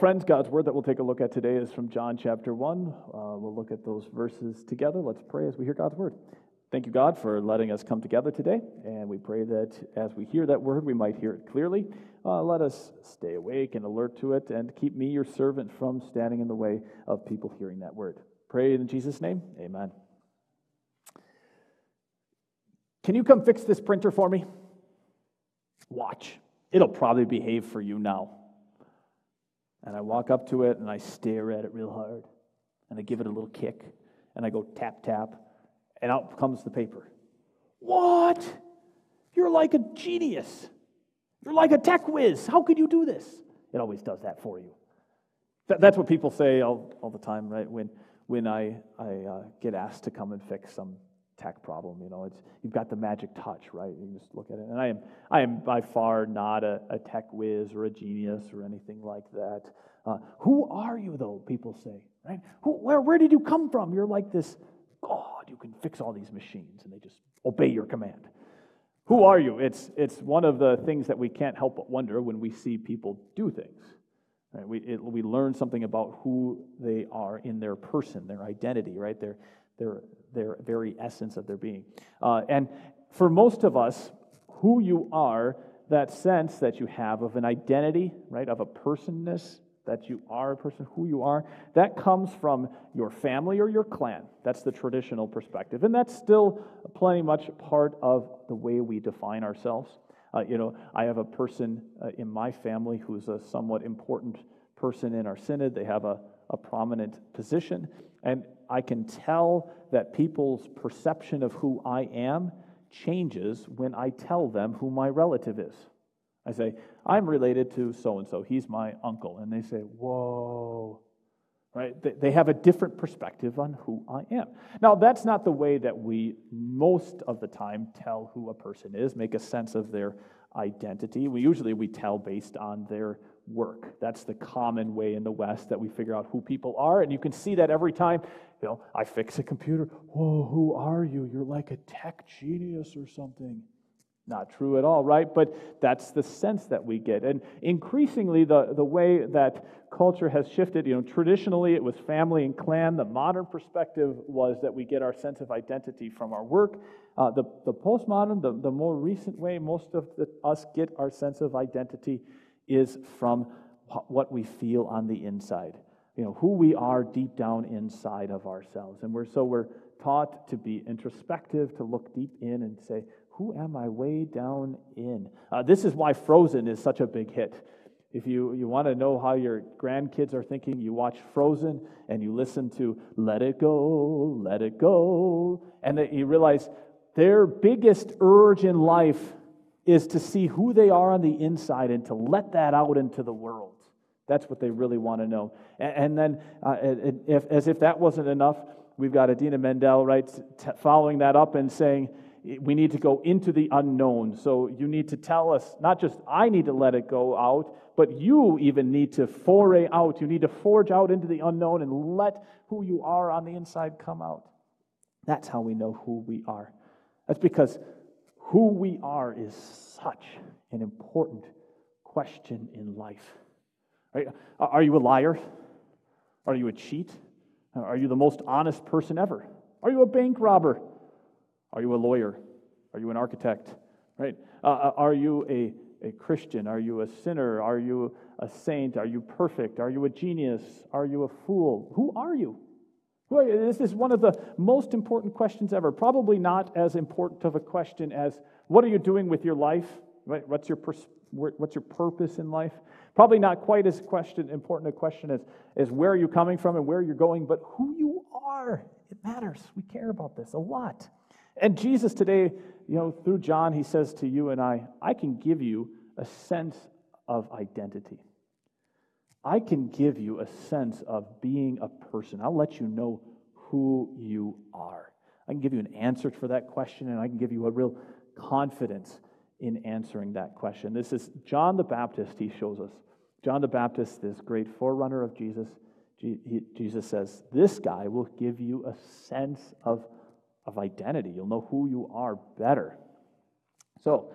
Friends, God's word that we'll take a look at today is from John chapter 1. Uh, we'll look at those verses together. Let's pray as we hear God's word. Thank you, God, for letting us come together today. And we pray that as we hear that word, we might hear it clearly. Uh, let us stay awake and alert to it and keep me, your servant, from standing in the way of people hearing that word. Pray in Jesus' name. Amen. Can you come fix this printer for me? Watch. It'll probably behave for you now. And I walk up to it and I stare at it real hard. And I give it a little kick. And I go tap, tap. And out comes the paper. What? You're like a genius. You're like a tech whiz. How could you do this? It always does that for you. that's what people say all, all the time, right? When, when I, I uh, get asked to come and fix some tech problem. You know, it's you've got the magic touch, right? You just look at it. And I am I am by far not a, a tech whiz or a genius or anything like that. Uh, who are you, though? People say, right? Who, where where did you come from? You're like this God. You can fix all these machines, and they just obey your command. Who are you? It's it's one of the things that we can't help but wonder when we see people do things. Right? We, it, we learn something about who they are in their person, their identity, right? Their, their, their very essence of their being. Uh, and for most of us, who you are, that sense that you have of an identity, right, of a personness, that you are a person, who you are, that comes from your family or your clan. That's the traditional perspective. And that's still plenty much part of the way we define ourselves. Uh, you know, I have a person uh, in my family who's a somewhat important person in our synod. They have a, a prominent position. And I can tell that people's perception of who I am changes when I tell them who my relative is. I say, I'm related to so and so, he's my uncle. And they say, Whoa. Right? They have a different perspective on who I am. Now, that's not the way that we most of the time tell who a person is, make a sense of their identity. We usually we tell based on their work. That's the common way in the West that we figure out who people are. And you can see that every time, you know, I fix a computer. Whoa, who are you? You're like a tech genius or something. Not true at all, right? But that's the sense that we get. And increasingly, the, the way that culture has shifted, you know, traditionally it was family and clan. The modern perspective was that we get our sense of identity from our work. Uh, the, the postmodern, the, the more recent way most of the, us get our sense of identity is from what we feel on the inside. You know, who we are deep down inside of ourselves. And we're so we're taught to be introspective, to look deep in and say, who am I way down in? Uh, this is why Frozen is such a big hit. If you, you want to know how your grandkids are thinking, you watch Frozen and you listen to Let It Go, Let It Go, and you realize their biggest urge in life is to see who they are on the inside and to let that out into the world. That's what they really want to know. And, then, uh, if, as if that wasn't enough, we've got Idina Menzel, right, t- following that up and saying, we need to go into the unknown. So you need to tell us, not just I need to let it go out, but you even need to foray out. You need to forge out into the unknown and let who you are on the inside come out. That's how we know who we are. That's because who we are is such an important question in life. Right? Are you a liar? Are you a cheat? Are you the most honest person ever? Are you a bank robber? Are you a lawyer? Are you an architect? Right? Uh, uh are you a, a Christian? Are you a sinner? Are you a saint? Are you perfect? Are you a genius? Are you a fool? Who are you? This is one of the most important questions ever. Probably not as important of a question as what are you doing with your life? Right? What's, your pers- what's your purpose in life? Probably not quite as question, important a question as, as where are you coming from and where you're going, but who you are. It matters. We care about this a lot. And Jesus today, you know, through John, he says to you and I, I can give you a sense of identity. I can give you a sense of being a person. I'll let you know who you are. I can give you an answer for that question, and I can give you a real confidence in answering that question. This is John the Baptist, he shows us. John the Baptist, this great forerunner of Jesus, Jesus says, This guy will give you a sense of, of identity. You'll know who you are better. So,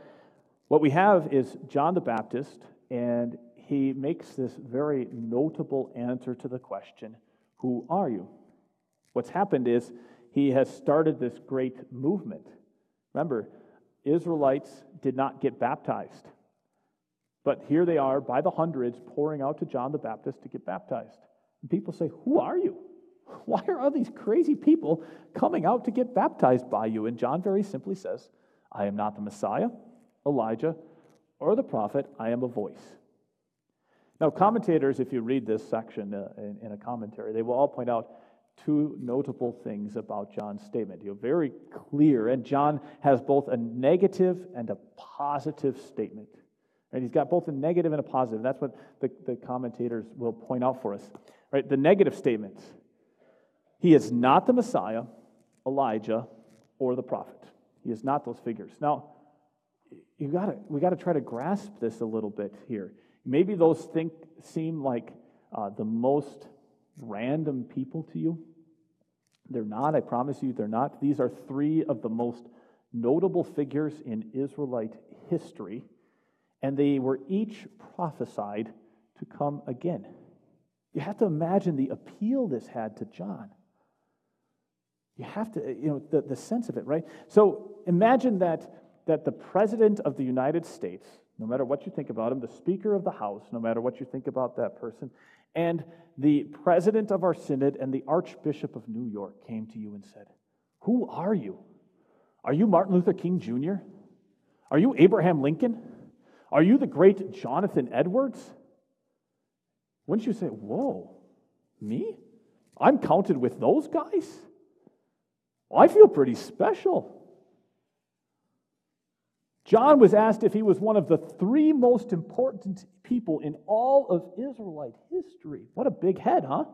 what we have is John the Baptist, and he makes this very notable answer to the question, Who are you? What's happened is he has started this great movement. Remember, Israelites did not get baptized. But here they are by the hundreds pouring out to John the Baptist to get baptized. And people say, Who are you? Why are all these crazy people coming out to get baptized by you? And John very simply says, I am not the Messiah, Elijah, or the prophet. I am a voice. Now, commentators, if you read this section uh, in, in, a commentary, they will all point out two notable things about John's statement. You know, very clear, and John has both a negative and a positive statement. Right? He's got both a negative and a positive. That's what the, the commentators will point out for us. Right? The negative statements. He is not the Messiah, Elijah, or the prophet. He is not those figures. Now, you gotta, we got to try to grasp this a little bit here. Maybe those think, seem like uh, the most random people to you. They're not, I promise you, they're not. These are three of the most notable figures in Israelite history, and they were each prophesied to come again. You have to imagine the appeal this had to John. You have to, you know, the, the sense of it, right? So imagine that, that the President of the United States, no matter what you think about him, the Speaker of the House, no matter what you think about that person, and the President of our Synod and the Archbishop of New York came to you and said, Who are you? Are you Martin Luther King Jr.? Are you Abraham Lincoln? Are you the great Jonathan Edwards? Wouldn't you say, Whoa, me? I'm counted with those guys? Well, I feel pretty special. John was asked if he was one of the three most important people in all of Israelite history. What a big head, huh?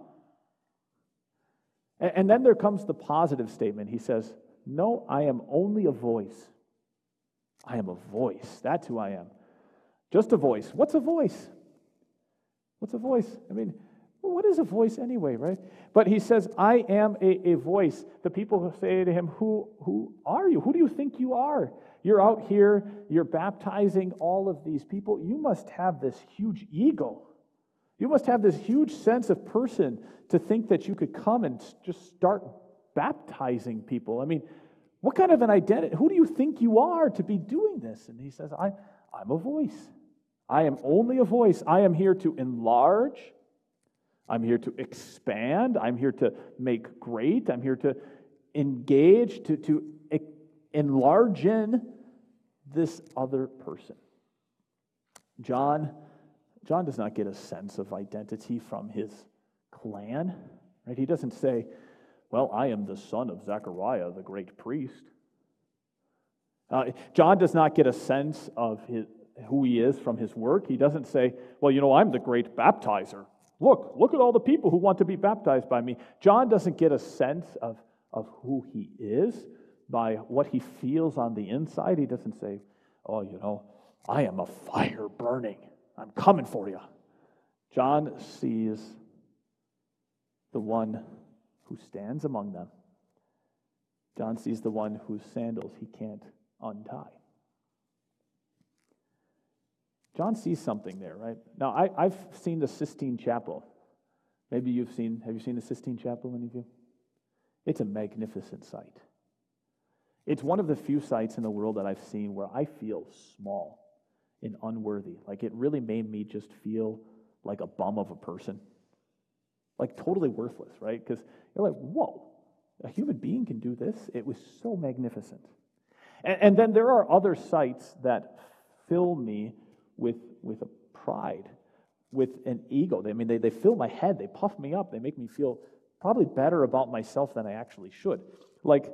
And then there comes the positive statement. He says, No, I am only a voice. I am a voice. That's who I am. Just a voice. What's a voice? What's a voice? I mean, what is a voice anyway, right? But he says, I am a, a voice. The people say to him, who, who are you? Who do you think you are? You're out here, you're baptizing all of these people. You must have this huge ego. You must have this huge sense of person to think that you could come and just start baptizing people. I mean, what kind of an identity? Who do you think you are to be doing this? And he says, I, I'm a voice. I am only a voice. I am here to enlarge I'm here to expand. I'm here to make great. I'm here to engage, to, to enlarge in this other person. John, John does not get a sense of identity from his clan. Right? He doesn't say, Well, I am the son of Zechariah, the great priest. Uh, John does not get a sense of his, who he is from his work. He doesn't say, Well, you know, I'm the great baptizer. Look, look at all the people who want to be baptized by me. John doesn't get a sense of, of who he is by what he feels on the inside. He doesn't say, Oh, you know, I am a fire burning. I'm coming for you. John sees the one who stands among them. John sees the one whose sandals he can't untie. John sees something there, right? Now, I, have seen the Sistine Chapel. Maybe you've seen, have you seen the Sistine Chapel, any of you? It's a magnificent sight. It's one of the few sites in the world that I've seen where I feel small and unworthy. Like it really made me just feel like a bum of a person. Like totally worthless, right? Because you're like, whoa, a human being can do this? It was so magnificent. And, and then there are other sites that fill me with, with a pride, with an ego. I mean, they, they fill my head, they puff me up, they make me feel probably better about myself than I actually should. Like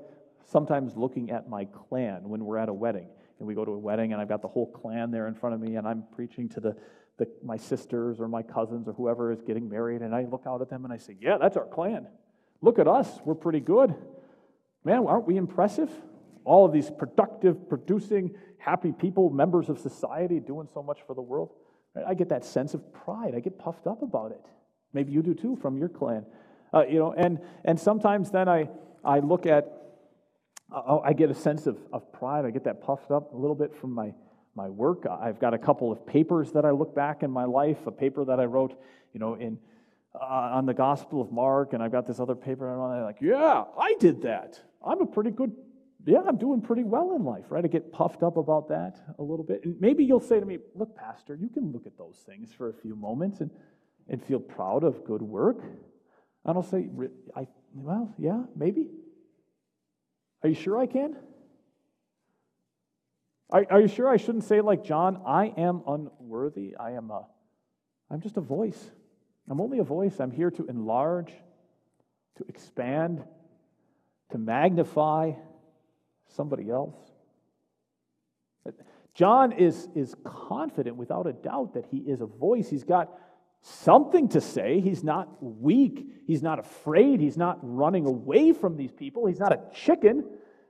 sometimes looking at my clan when we're at a wedding. And we go to a wedding, and I've got the whole clan there in front of me, and I'm preaching to the, the, my sisters or my cousins or whoever is getting married, and I look out at them and I say, Yeah, that's our clan. Look at us, we're pretty good. Man, aren't we impressive? All of these productive, producing, happy people, members of society, doing so much for the world. I get that sense of pride. I get puffed up about it. Maybe you do too from your clan. Uh, you know, and, and sometimes then I, I look at, uh, I get a sense of, of pride. I get that puffed up a little bit from my, my work. I've got a couple of papers that I look back in my life, a paper that I wrote, you know, in uh, on the Gospel of Mark, and I've got this other paper. And I'm like, yeah, I did that. I'm a pretty good, yeah, I'm doing pretty well in life, right? I get puffed up about that a little bit. And maybe you'll say to me, look, Pastor, you can look at those things for a few moments and, and feel proud of good work. And I'll say, I, well, yeah, maybe. Are you sure I can? Are, are you sure I shouldn't say like John, I am unworthy? I am a, I'm just a voice. I'm only a voice. I'm here to enlarge, to expand, to magnify somebody else. John is, is confident without a doubt that he is a voice. He's got something to say. He's not weak. He's not afraid. He's not running away from these people. He's not a chicken,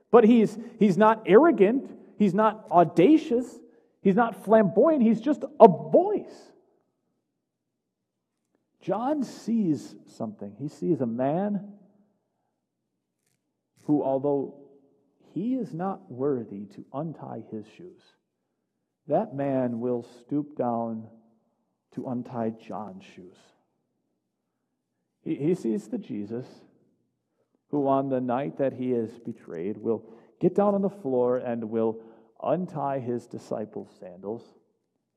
but he's, he's not arrogant. He's not audacious. He's not flamboyant. He's just a voice. John sees something. He sees a man who, although he is not worthy to untie his shoes, that man will stoop down to untie John's shoes. He, he sees the Jesus who, on the night that he is betrayed, will get down on the floor and will untie his disciples' sandals.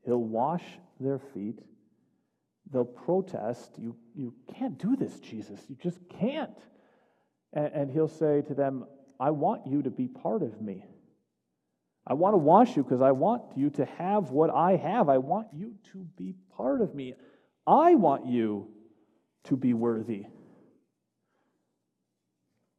He'll wash their feet. They'll protest, You, you can't do this, Jesus. You just can't. And, and he'll say to them, I want you to be part of me. I want to wash you because I want you to have what I have. I want you to be part of me. I want you to be worthy.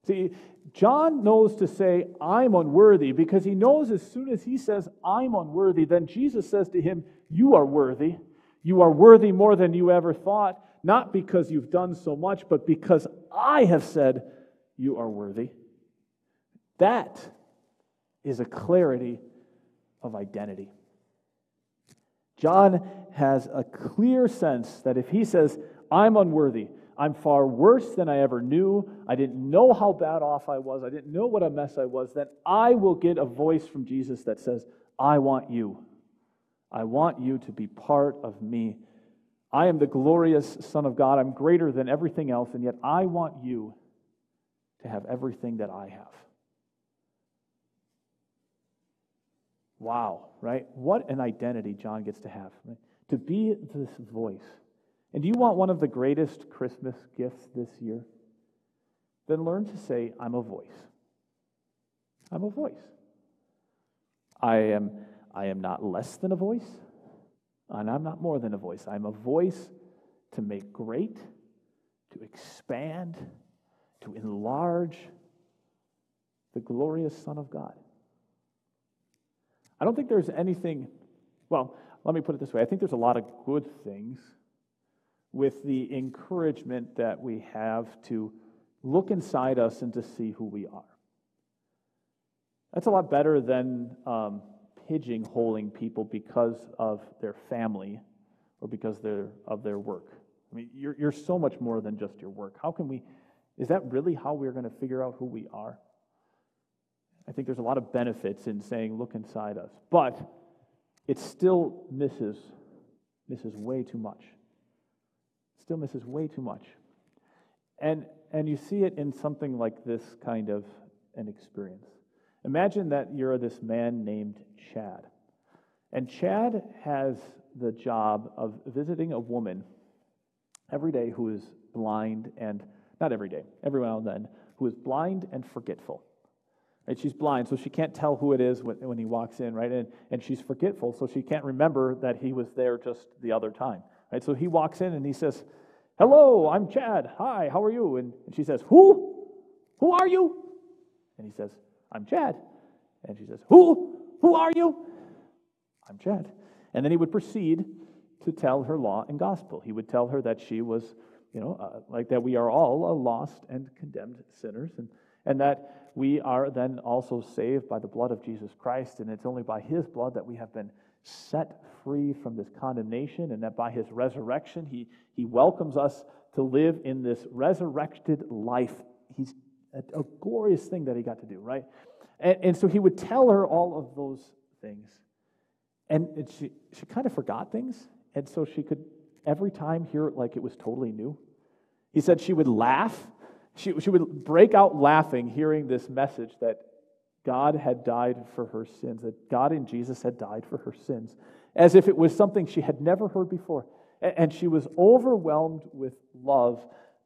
See, John knows to say, I'm unworthy, because he knows as soon as he says, I'm unworthy, then Jesus says to him, You are worthy. You are worthy more than you ever thought, not because you've done so much, but because I have said, You are worthy. That is a clarity of identity. John has a clear sense that if he says, I'm unworthy, I'm far worse than I ever knew, I didn't know how bad off I was, I didn't know what a mess I was, then I will get a voice from Jesus that says, I want you. I want you to be part of me. I am the glorious Son of God. I'm greater than everything else, and yet I want you to have everything that I have. Wow, right? What an identity John gets to have. Right? To be this voice. And do you want one of the greatest Christmas gifts this year? Then learn to say, I'm a voice. I'm a voice. I am, I am not less than a voice, and I'm not more than a voice. I'm a voice to make great, to expand, to enlarge the glorious Son of God. I don't think there's anything, well, let me put it this way I think there's a lot of good things with the encouragement that we have to look inside us and to see who we are. That's a lot better than um, pigeonholing people because of their family or because they're, of their work. I mean, you're, you're so much more than just your work. How can we, is that really how we're going to figure out who we are? I think there's a lot of benefits in saying, look inside us. But it still misses, misses way too much. still misses way too much. And, and you see it in something like this kind of an experience. Imagine that you're this man named Chad. And Chad has the job of visiting a woman every day who is blind and, not every day, every now and then, who is blind and forgetful. Right? She's blind, so she can't tell who it is when, he walks in, right? And, and she's forgetful, so she can't remember that he was there just the other time. Right? So he walks in and he says, Hello, I'm Chad. Hi, how are you? And, and she says, Who? Who are you? And he says, I'm Chad. And she says, Who? Who are you? I'm Chad. And then he would proceed to tell her law and gospel. He would tell her that she was, you know, uh, like that we are all lost and condemned sinners, and, and that we are then also saved by the blood of Jesus Christ, and it's only by his blood that we have been set free from this condemnation, and that by his resurrection, he, he welcomes us to live in this resurrected life. He's a, a glorious thing that he got to do, right? And, and so he would tell her all of those things. And it, she, she kind of forgot things, and so she could every time hear it like it was totally new. He said she would laugh. She, she would break out laughing hearing this message that God had died for her sins, that God in Jesus had died for her sins, as if it was something she had never heard before. And she was overwhelmed with love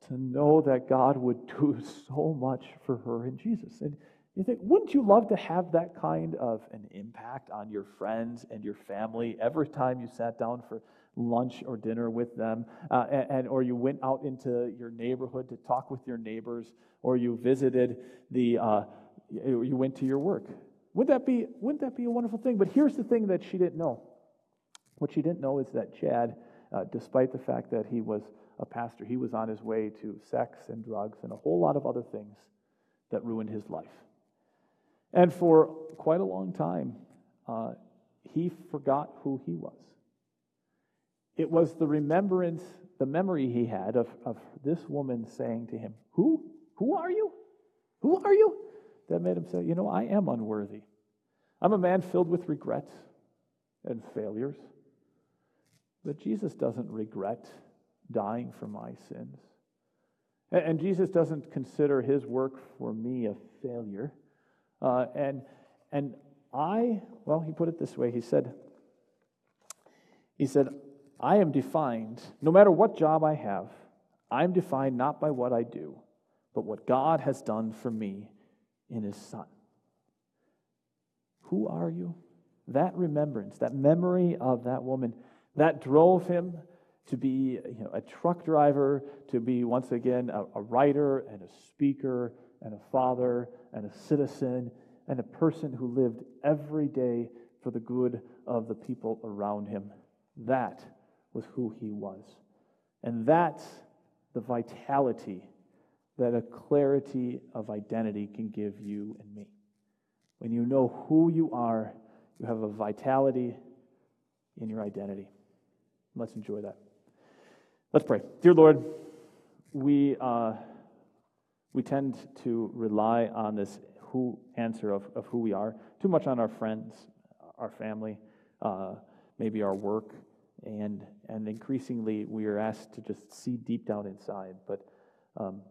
to know that God would do so much for her in Jesus. And you think, wouldn't you love to have that kind of an impact on your friends and your family every time you sat down for lunch or dinner with them, uh, and, and, or you went out into your neighborhood to talk with your neighbors, or you visited the, uh, you went to your work? Would that be, wouldn't that be a wonderful thing? But here's the thing that she didn't know. What she didn't know is that Chad, uh, despite the fact that he was a pastor, he was on his way to sex and drugs and a whole lot of other things that ruined his life. And for quite a long time, uh, he forgot who he was. It was the remembrance, the memory he had of, of this woman saying to him, Who? Who are you? Who are you? That made him say, You know, I am unworthy. I'm a man filled with regrets and failures. But Jesus doesn't regret dying for my sins. And Jesus doesn't consider his work for me a failure. Uh, and, and I, well, he put it this way. He said, he said, I am defined, no matter what job I have, I'm defined not by what I do, but what God has done for me in his Son. Who are you? That remembrance, that memory of that woman, that drove him to be you know, a truck driver, to be once again a, a writer and a speaker and a father and a citizen and a person who lived every day for the good of the people around him. That was who he was. And that's the vitality that a clarity of identity can give you and me. When you know who you are, you have a vitality in your identity. Let's enjoy that. Let's pray. Dear Lord, we, uh, we tend to rely on this who answer of, of who we are too much on our friends, our family, uh, maybe our work, and and increasingly we are asked to just see deep down inside. But um,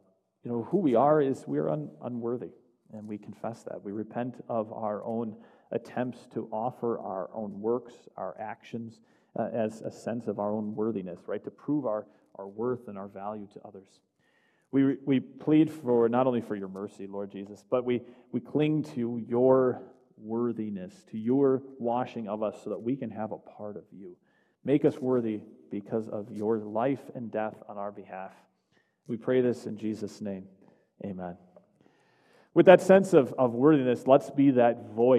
you know who we are is we are un, unworthy, and we confess that. We repent of our own attempts to offer our own works, our actions, uh, as a sense of our own worthiness, right? To prove our our worth and our value to others. We, we plead for not only for your mercy, Lord Jesus, but we, we cling to your worthiness, to your washing of us so that we can have a part of you. Make us worthy because of your life and death on our behalf. We pray this in Jesus' name. Amen. With that sense of, of worthiness, let's be that voice.